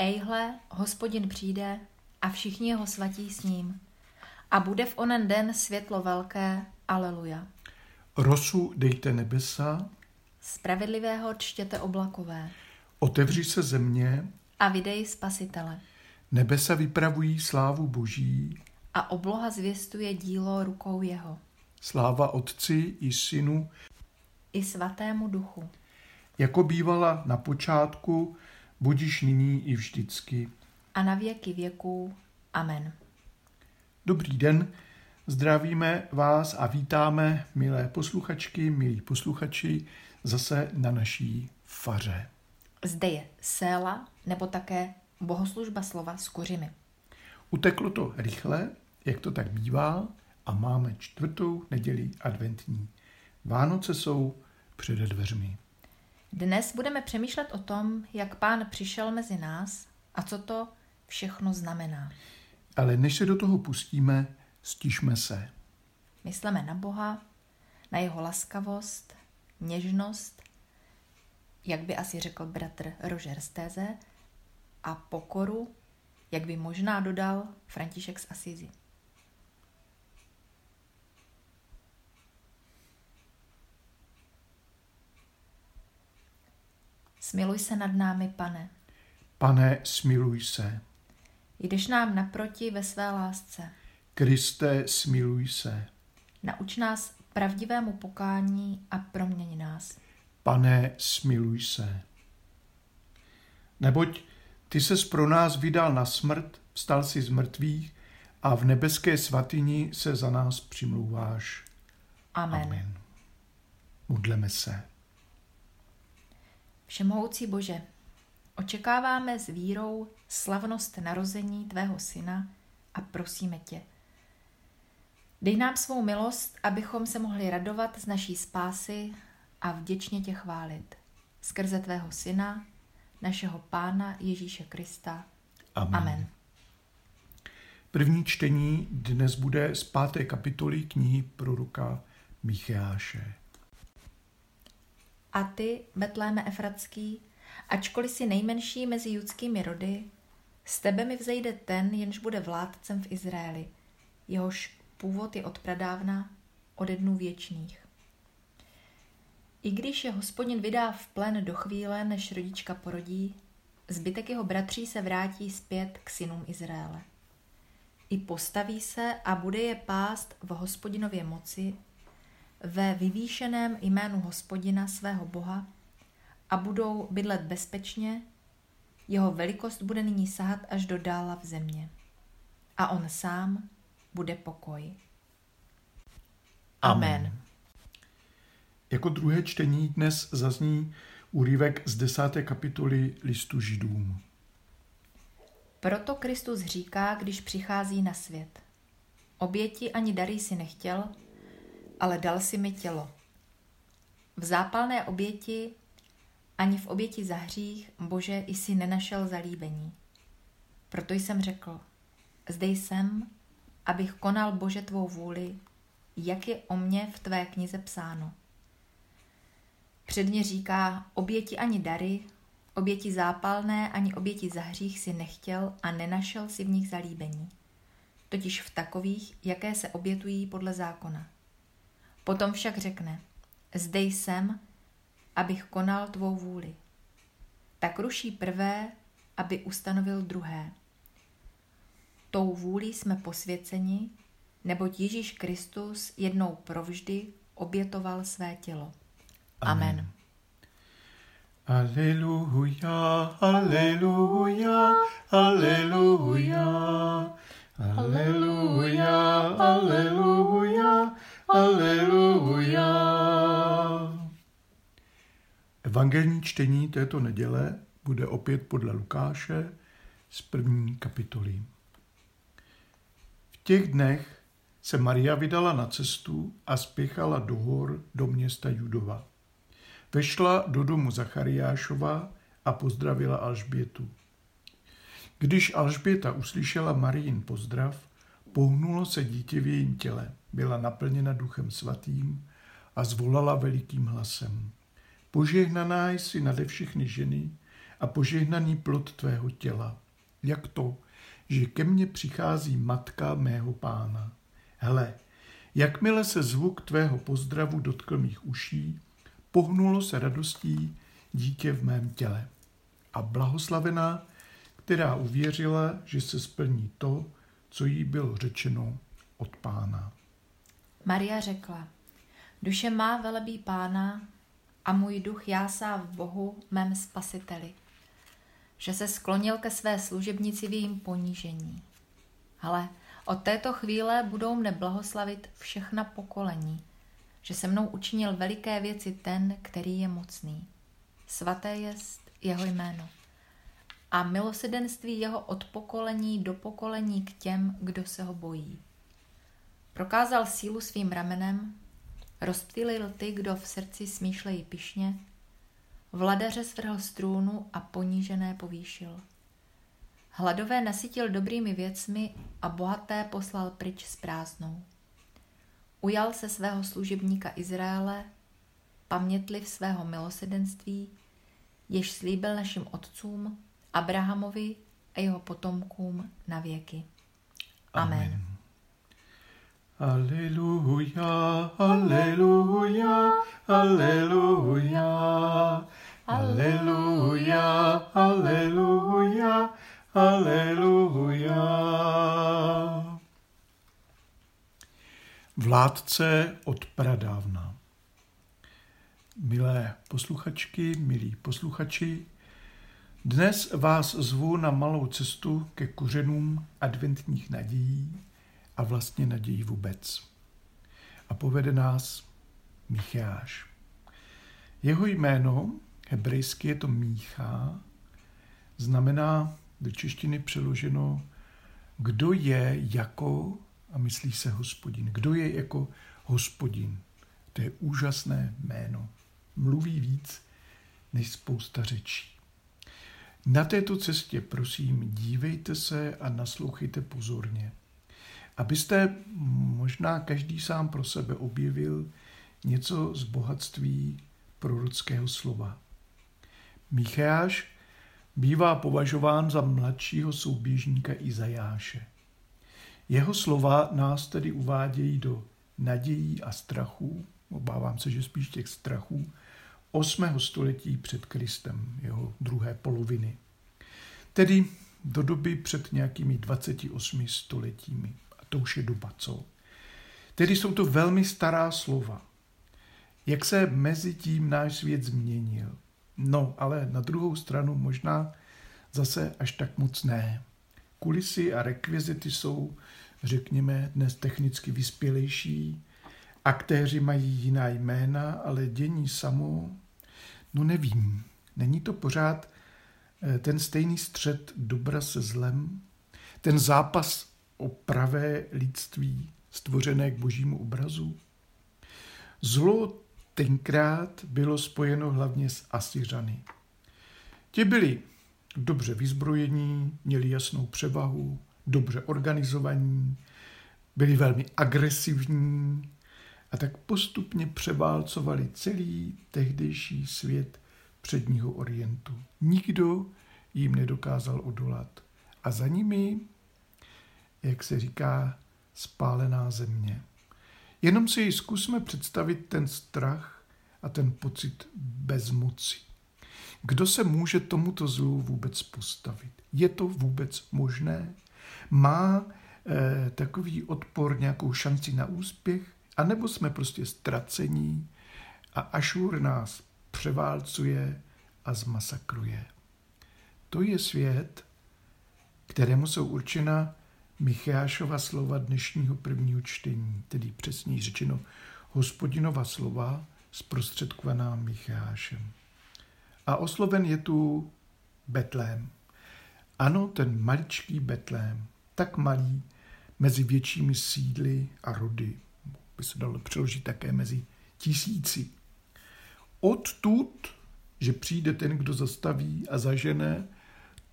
Ejhle, hospodin přijde a všichni jeho svatí s ním. A bude v onen den světlo velké, aleluja. Rosu dejte nebesa, Spravedlivého čtěte oblakové otevři se země, a vydej spasitele. nebesa vypravují slávu Boží, A obloha zvěstuje dílo rukou jeho. sláva Otci i Synu, I svatému duchu. jako bývala na počátku, budíš nyní i vždycky. A na věky věků. Amen. Dobrý den, zdravíme vás a vítáme, milé posluchačky, milí posluchači, zase na naší faře. Zde je séla nebo také bohoslužba slova s kuřimi. Uteklo to rychle, jak to tak bývá, a máme čtvrtou neděli adventní. Vánoce jsou před dveřmi. Dnes budeme přemýšlet o tom, jak pán přišel mezi nás a co to všechno znamená. Ale než se do toho pustíme, stišme se. Myslíme na Boha, na jeho laskavost, něžnost, jak by asi řekl bratr Roger Stéze, a pokoru, jak by možná dodal František z Asizi. Smiluj se nad námi, pane. Pane, smiluj se. Jdeš nám naproti ve své lásce. Kriste, smiluj se. Nauč nás pravdivému pokání a proměň nás. Pane, smiluj se. Neboť ty ses pro nás vydal na smrt, vstal si z mrtvých a v nebeské svatyni se za nás přimlouváš. Amen. Amen. Modleme se. Všemohoucí Bože, očekáváme s vírou slavnost narození Tvého Syna a prosíme Tě. Dej nám svou milost, abychom se mohli radovat z naší spásy a vděčně Tě chválit. Skrze Tvého Syna, našeho Pána Ježíše Krista. Amen. Amen. První čtení dnes bude z páté kapitoly knihy proroka Micheáše. A ty, Betléme Efratský, ačkoliv jsi nejmenší mezi judskými rody, z tebe mi vzejde ten, jenž bude vládcem v Izraeli, jehož původ je od pradávna, ode dnů věčných. I když je hospodin vydá v plen do chvíle, než rodička porodí, zbytek jeho bratří se vrátí zpět k synům Izraele. I postaví se a bude je pást v hospodinově moci ve vyvýšeném jménu hospodina svého boha a budou bydlet bezpečně, jeho velikost bude nyní sahat až do dála v země. A on sám bude pokoj. Amen. Jako druhé čtení dnes zazní úryvek z desáté kapitoly listu Židům. Proto Kristus říká, když přichází na svět. Oběti ani dary si nechtěl, ale dal si mi tělo. V zápalné oběti ani v oběti za hřích, Bože, i si nenašel zalíbení. Proto jsem řekl, zde jsem, abych konal Bože tvou vůli, jak je o mně v tvé knize psáno. Předně říká, oběti ani dary, oběti zápalné ani oběti za hřích si nechtěl a nenašel si v nich zalíbení. Totiž v takových, jaké se obětují podle zákona. Potom však řekne, zde jsem, abych konal tvou vůli. Tak ruší prvé, aby ustanovil druhé. Tou vůli jsme posvěceni, neboť Ježíš Kristus jednou provždy obětoval své tělo. Amen. Aleluja, aleluja, aleluja, aleluja, aleluja, aleluja. Evangelní čtení této neděle bude opět podle Lukáše z první kapitoly. V těch dnech se Maria vydala na cestu a spěchala do hor do města Judova. Vešla do domu Zachariášova a pozdravila Alžbětu. Když Alžběta uslyšela Marijin pozdrav, pohnulo se dítě v jejím těle, byla naplněna duchem svatým a zvolala velikým hlasem. Požehnaná jsi nade všechny ženy a požehnaný plod tvého těla. Jak to, že ke mně přichází matka mého pána. Hele, jakmile se zvuk tvého pozdravu dotkl mých uší, pohnulo se radostí dítě v mém těle. A blahoslavená, která uvěřila, že se splní to, co jí bylo řečeno od pána. Maria řekla, duše má velebí pána a můj duch jásá v Bohu, mém spasiteli, že se sklonil ke své služebnici v jejím ponížení. Ale od této chvíle budou mne blahoslavit všechna pokolení, že se mnou učinil veliké věci ten, který je mocný. Svaté jest jeho jméno. A milosedenství jeho od pokolení do pokolení k těm, kdo se ho bojí. Prokázal sílu svým ramenem, rozptýlil ty, kdo v srdci smýšlejí pišně, vladaře svrhl z trůnu a ponížené povýšil. Hladové nasytil dobrými věcmi a bohaté poslal pryč s prázdnou. Ujal se svého služebníka Izraele, pamětliv svého milosedenství, jež slíbil našim otcům, Abrahamovi a jeho potomkům na věky. Amen. Aleluja, aleluja, aleluja, aleluja, aleluja, aleluja. Vládce od pradávna. Milé posluchačky, milí posluchači, dnes vás zvu na malou cestu ke kořenům adventních nadějí a vlastně nadějí vůbec. A povede nás Micháš. Jeho jméno, hebrejsky je to Míchá, znamená do češtiny přeloženo, kdo je jako, a myslí se hospodin, kdo je jako hospodin. To je úžasné jméno. Mluví víc než spousta řečí. Na této cestě, prosím, dívejte se a naslouchejte pozorně abyste možná každý sám pro sebe objevil něco z bohatství prorockého slova. Micháš bývá považován za mladšího souběžníka Izajáše. Jeho slova nás tedy uvádějí do nadějí a strachů, obávám se, že spíš těch strachů, 8. století před Kristem, jeho druhé poloviny. Tedy do doby před nějakými 28 stoletími to už je doba, co? Tedy jsou to velmi stará slova. Jak se mezi tím náš svět změnil? No, ale na druhou stranu možná zase až tak moc ne. Kulisy a rekvizity jsou, řekněme, dnes technicky vyspělejší, aktéři mají jiná jména, ale dění samo, no nevím, není to pořád eh, ten stejný střed dobra se zlem, ten zápas o pravé lidství stvořené k božímu obrazu? Zlo tenkrát bylo spojeno hlavně s Asyřany. Ti byli dobře vyzbrojení, měli jasnou převahu, dobře organizovaní, byli velmi agresivní a tak postupně převálcovali celý tehdejší svět předního orientu. Nikdo jim nedokázal odolat. A za nimi jak se říká, spálená země. Jenom si zkusme představit ten strach a ten pocit bezmoci. Kdo se může tomuto zlu vůbec postavit? Je to vůbec možné? Má eh, takový odpor nějakou šanci na úspěch? A nebo jsme prostě ztracení a Ašur nás převálcuje a zmasakruje? To je svět, kterému jsou určena Michášova slova dnešního prvního čtení, tedy přesněji řečeno hospodinova slova zprostředkovaná Michášem. A osloven je tu Betlém. Ano, ten maličký Betlém, tak malý mezi většími sídly a rody, by se dalo přeložit také mezi tisíci. Odtud, že přijde ten, kdo zastaví a zažene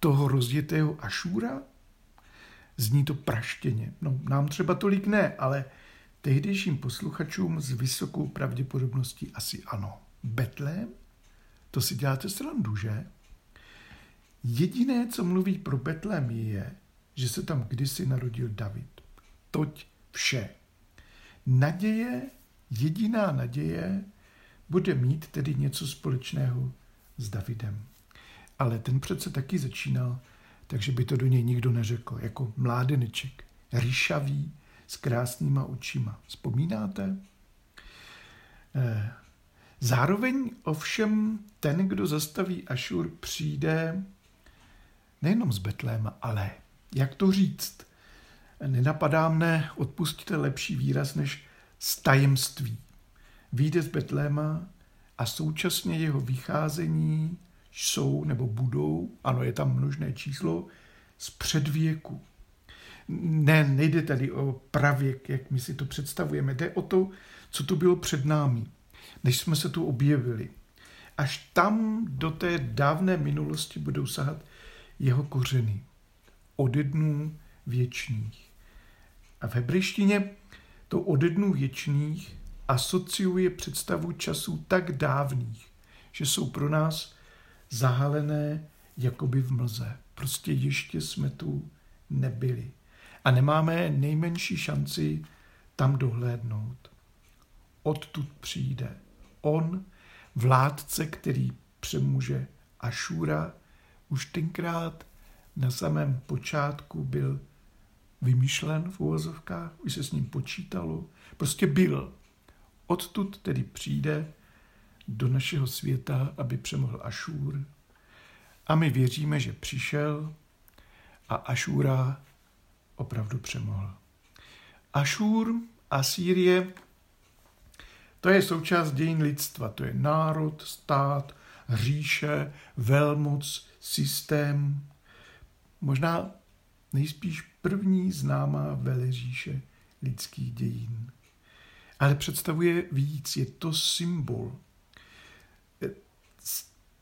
toho rozjetého Ašura, Zní to praštěně. No, nám třeba tolik ne, ale tehdejším posluchačům s vysokou pravděpodobností asi ano. Betlém? To si děláte srandu, že? Jediné, co mluví pro Betlém, je, že se tam kdysi narodil David. Toť vše. Naděje, jediná naděje, bude mít tedy něco společného s Davidem. Ale ten přece taky začínal, takže by to do něj nikdo neřekl, jako mládeneček, rýšavý, s krásnýma očima. Vzpomínáte? Eh, zároveň ovšem ten, kdo zastaví Ašur, přijde nejenom z Betléma, ale jak to říct? Nenapadá mne, odpustíte lepší výraz, než z tajemství. Výjde z Betléma a současně jeho vycházení jsou nebo budou, ano, je tam množné číslo, z předvěku. Ne, nejde tady o pravěk, jak my si to představujeme, jde o to, co tu bylo před námi, než jsme se tu objevili. Až tam do té dávné minulosti budou sahat jeho kořeny. Ode dnů věčných. A v hebrejštině to ode dnů věčných asociuje představu časů tak dávných, že jsou pro nás zahalené jakoby v mlze. Prostě ještě jsme tu nebyli. A nemáme nejmenší šanci tam dohlédnout. Odtud přijde. On, vládce, který přemůže Ašura, už tenkrát na samém počátku byl vymýšlen v uvozovkách, už se s ním počítalo, prostě byl. Odtud tedy přijde do našeho světa, aby přemohl Ašůr. A my věříme, že přišel a Ašúra opravdu přemohl. Ašůr, Asýrie, to je součást dějin lidstva. To je národ, stát, říše, velmoc, systém. Možná nejspíš první známá veleříše lidských dějin. Ale představuje víc, je to symbol.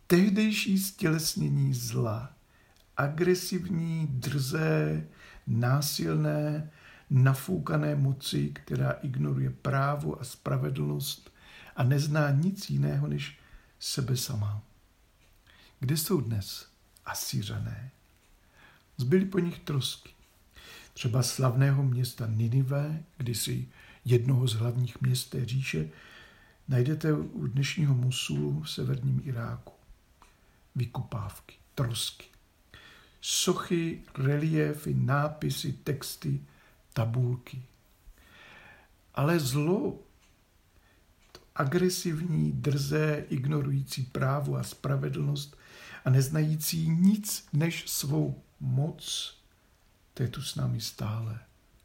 Tehdejší stělesnění zla, agresivní, drzé, násilné, nafoukané moci, která ignoruje právo a spravedlnost a nezná nic jiného než sebe sama. Kde jsou dnes Asířané? Zbyly po nich trosky. Třeba slavného města Ninive, kdysi jednoho z hlavních měst té říše, najdete u dnešního Musulu v severním Iráku. Vykupávky, trosky, sochy, reliefy, nápisy, texty, tabulky. Ale zlo, to agresivní, drzé, ignorující právo a spravedlnost a neznající nic než svou moc, to je tu s námi stále.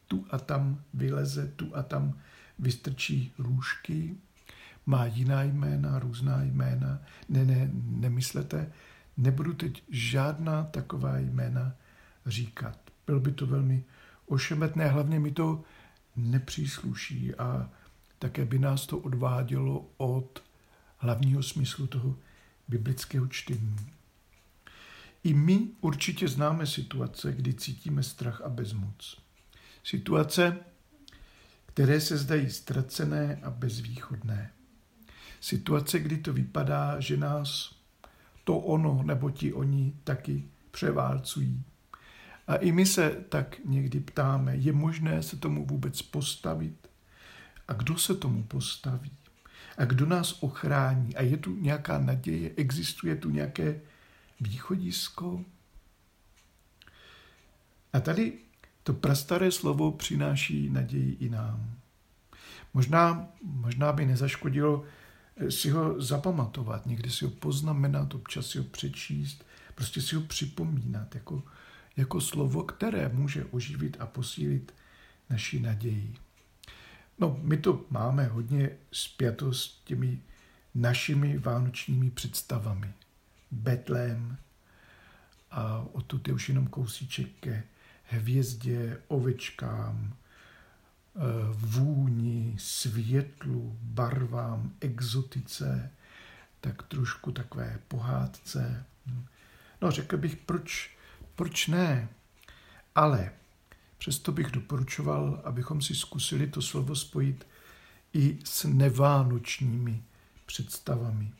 Tu a tam vyleze, tu a tam vystrčí růžky, má jiná jména, různá jména. Ne, ne, nemyslete, nebudu teď žádná taková jména říkat. Bylo by to velmi ošemetné, hlavně mi to nepřísluší a také by nás to odvádělo od hlavního smyslu toho biblického čtení. I my určitě známe situace, kdy cítíme strach a bezmoc. Situace, které se zdají ztracené a bezvýchodné. Situace, kdy to vypadá, že nás to ono nebo ti oni taky převálcují. A i my se tak někdy ptáme, je možné se tomu vůbec postavit? A kdo se tomu postaví? A kdo nás ochrání? A je tu nějaká naděje? Existuje tu nějaké východisko? A tady to prastaré slovo přináší naději i nám. Možná, možná by nezaškodilo si ho zapamatovat, někdy si ho poznamenat, občas si ho přečíst, prostě si ho připomínat jako, jako slovo, které může oživit a posílit naši naději. No, my to máme hodně spjato s těmi našimi vánočními představami. Betlém a odtud je už jenom kousíček ke hvězdě, ovečkám, Eh, vůni, světlu, barvám, exotice, tak trošku takové pohádce. No, řekl bych, proč, proč ne? Ale přesto bych doporučoval, abychom si zkusili to slovo spojit i s nevánočními představami.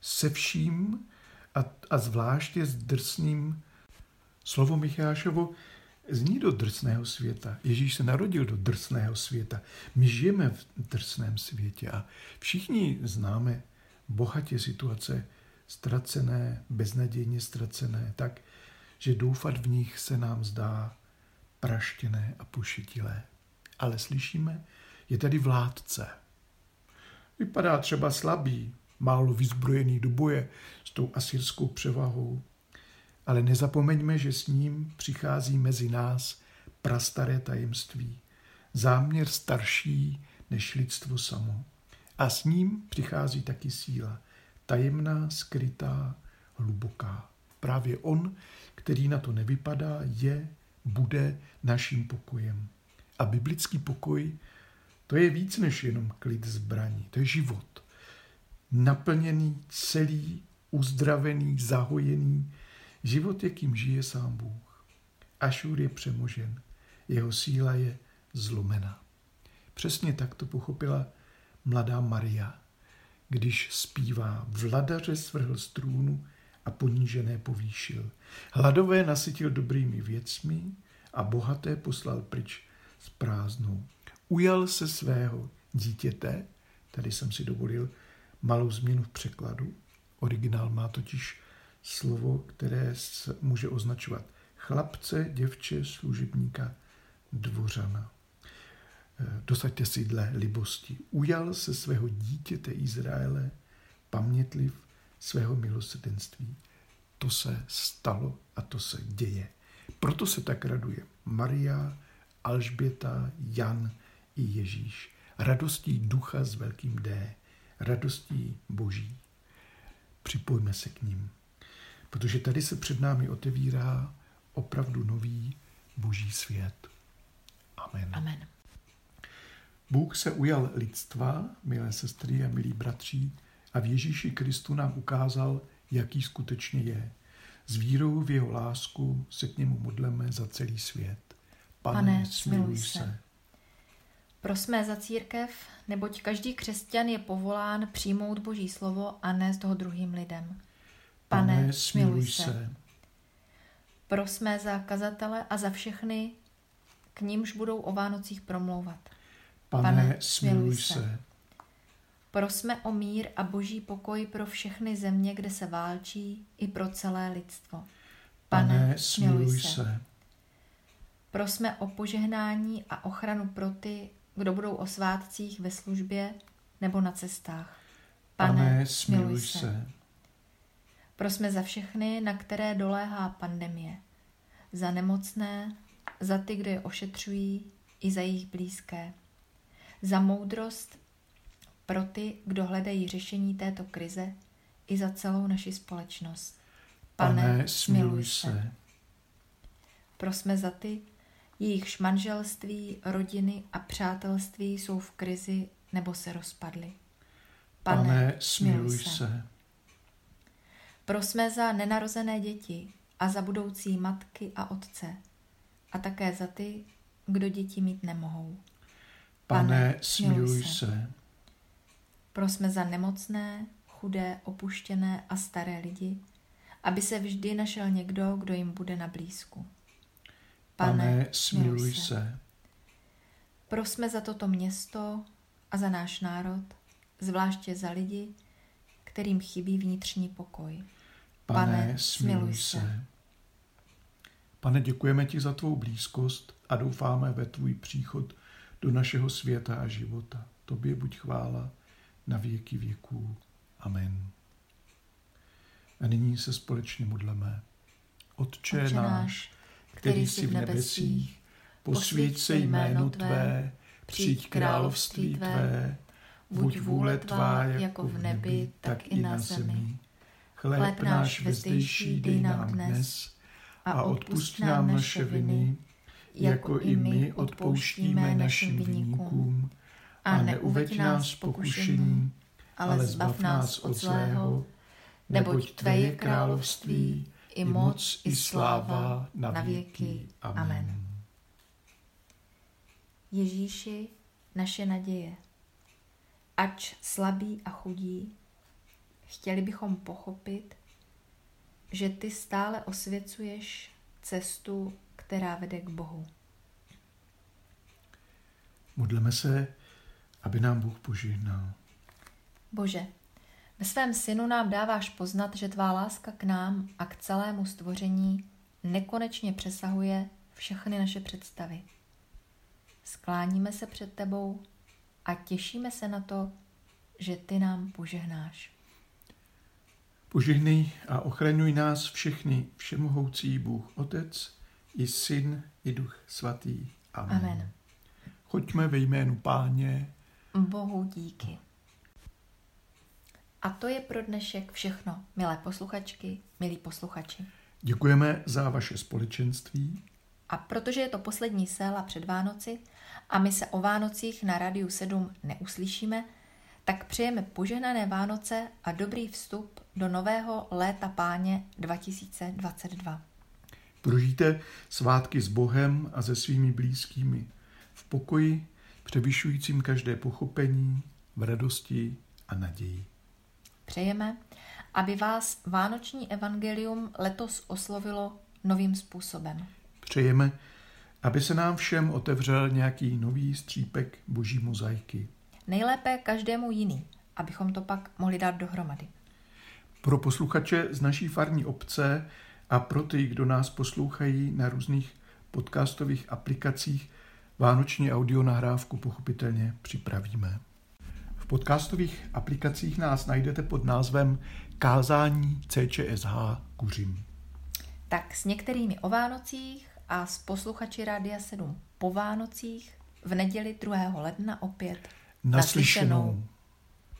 Se vším, a, a zvláště s drsným slovo Michášovo zní do drsného světa. Ježíš se narodil do drsného světa. My žijeme v drsném světě a všichni známe bohatě situace ztracené, beznadějně ztracené, tak, že doufat v nich se nám zdá praštěné a pošetilé. Ale slyšíme, je tady vládce. Vypadá třeba slabý, málo vyzbrojený do boje s tou asyrskou převahou, ale nezapomeňme, že s ním přichází mezi nás prastaré tajemství, záměr starší než lidstvo samo. A s ním přichází taky síla, tajemná, skrytá, hluboká. Právě on, který na to nevypadá, je, bude naším pokojem. A biblický pokoj, to je víc než jenom klid zbraní, to je život. Naplněný, celý, uzdravený, zahojený, život, jakým žije sám Bůh. Ašur je přemožen, jeho síla je zlomena. Přesně tak to pochopila mladá Maria, když zpívá Vladaře svrhl z trůnu a ponížené povýšil. Hladové nasytil dobrými věcmi a bohaté poslal pryč s prázdnou. Ujal se svého dítěte, tady jsem si dovolil malou změnu v překladu, originál má totiž slovo, které může označovat chlapce, děvče, služebníka, dvořana. Eh, dosaďte si dle libosti. Ujal se svého dítěte Izraele, pamětliv svého milosrdenství. To se stalo a to se děje. Proto se tak raduje Maria, Alžběta, Jan i Ježíš. Radostí ducha s velkým D. Radostí boží. Připojme se k ním. Protože tady se před námi otevírá opravdu nový boží svět. Amen. Amen. Bůh se ujal lidstva, milé sestry a milí bratři, a v Ježíši Kristu nám ukázal, jaký skutečně je. S vírou v jeho lásku se k němu modleme za celý svět. Pane, Pane smiluj se. se. Prosme za církev, neboť každý křesťan je povolán přijmout Boží slovo a nést ho druhým lidem. Pane, Pane smiluj se. se. Prosme za kazatele a za všechny, k nímž budou o Vánocích promlouvat. Pane, Pane smiluj se. se. Prosme o mír a boží pokoj pro všechny země, kde se válčí, i pro celé lidstvo. Pane, Pane smiluj se. se. Prosme o požehnání a ochranu pro ty, kdo budou o svátcích ve službě nebo na cestách. Pane, Pane smiluj se. se. Prosme za všechny, na které doléhá pandemie. Za nemocné, za ty, kdo je ošetřují, i za jejich blízké za moudrost pro ty, kdo hledají řešení této krize i za celou naši společnost. Pane, Pane smiluj se. Prosme za ty, jejichž manželství, rodiny a přátelství jsou v krizi nebo se rozpadly. Pane, Pane smiluj se. se. Prosme za nenarozené děti a za budoucí matky a otce a také za ty, kdo děti mít nemohou. Pane, smiluj se. Prosme za nemocné, chudé, opuštěné a staré lidi, aby se vždy našel někdo, kdo jim bude na blízku. Pane, smiluj se. Prosme za toto město a za náš národ, zvláště za lidi, kterým chybí vnitřní pokoj. Pane, smiluj se. se. Pane, děkujeme ti za tvou blízkost a doufáme ve tvůj příchod do našeho světa a života. Tobě buď chvála na věky věků. Amen. A nyní se společně modleme. Otče, Otče náš, který jsi v nebesích, posvěď se jméno Tvé, přijď království Tvé, buď vůle Tvá jako v nebi, tak i na zemi. Chléb náš vezdejší dej nám dnes a odpust nám naše viny, jako i my odpouštíme našim vinníkům. A neuveď nás pokušení, ale zbav nás od zlého, neboť Tvé je království, i moc, i sláva na věky. Amen. Ježíši, naše naděje, ač slabí a chudí, chtěli bychom pochopit, že ty stále osvěcuješ cestu, která vede k Bohu. Modleme se, aby nám Bůh požehnal. Bože, ve svém synu nám dáváš poznat, že tvá láska k nám a k celému stvoření nekonečně přesahuje všechny naše představy. Skláníme se před tebou a těšíme se na to, že ty nám požehnáš. Požehnej a ochraňuj nás všechny, všemohoucí Bůh Otec, i Syn, i Duch Svatý. Amen. Amen. Choďme ve jménu Páně. Bohu díky. A to je pro dnešek všechno, milé posluchačky, milí posluchači. Děkujeme za vaše společenství. A protože je to poslední séla před Vánoci a my se o Vánocích na Radiu 7 neuslyšíme, tak přejeme požehnané Vánoce a dobrý vstup do nového léta páně 2022. Prožijte svátky s Bohem a se svými blízkými v pokoji, převyšujícím každé pochopení, v radosti a naději. Přejeme, aby vás Vánoční evangelium letos oslovilo novým způsobem. Přejeme, aby se nám všem otevřel nějaký nový střípek boží mozaiky. Nejlépe každému jiný, abychom to pak mohli dát dohromady. Pro posluchače z naší farní obce a pro ty, kdo nás poslouchají na různých podcastových aplikacích, vánoční audio nahrávku pochopitelně připravíme. V podcastových aplikacích nás najdete pod názvem Kázání CČSH Kuřim. Tak s některými o Vánocích a s posluchači Rádia 7 po Vánocích v neděli 2. ledna opět Naslyšenou.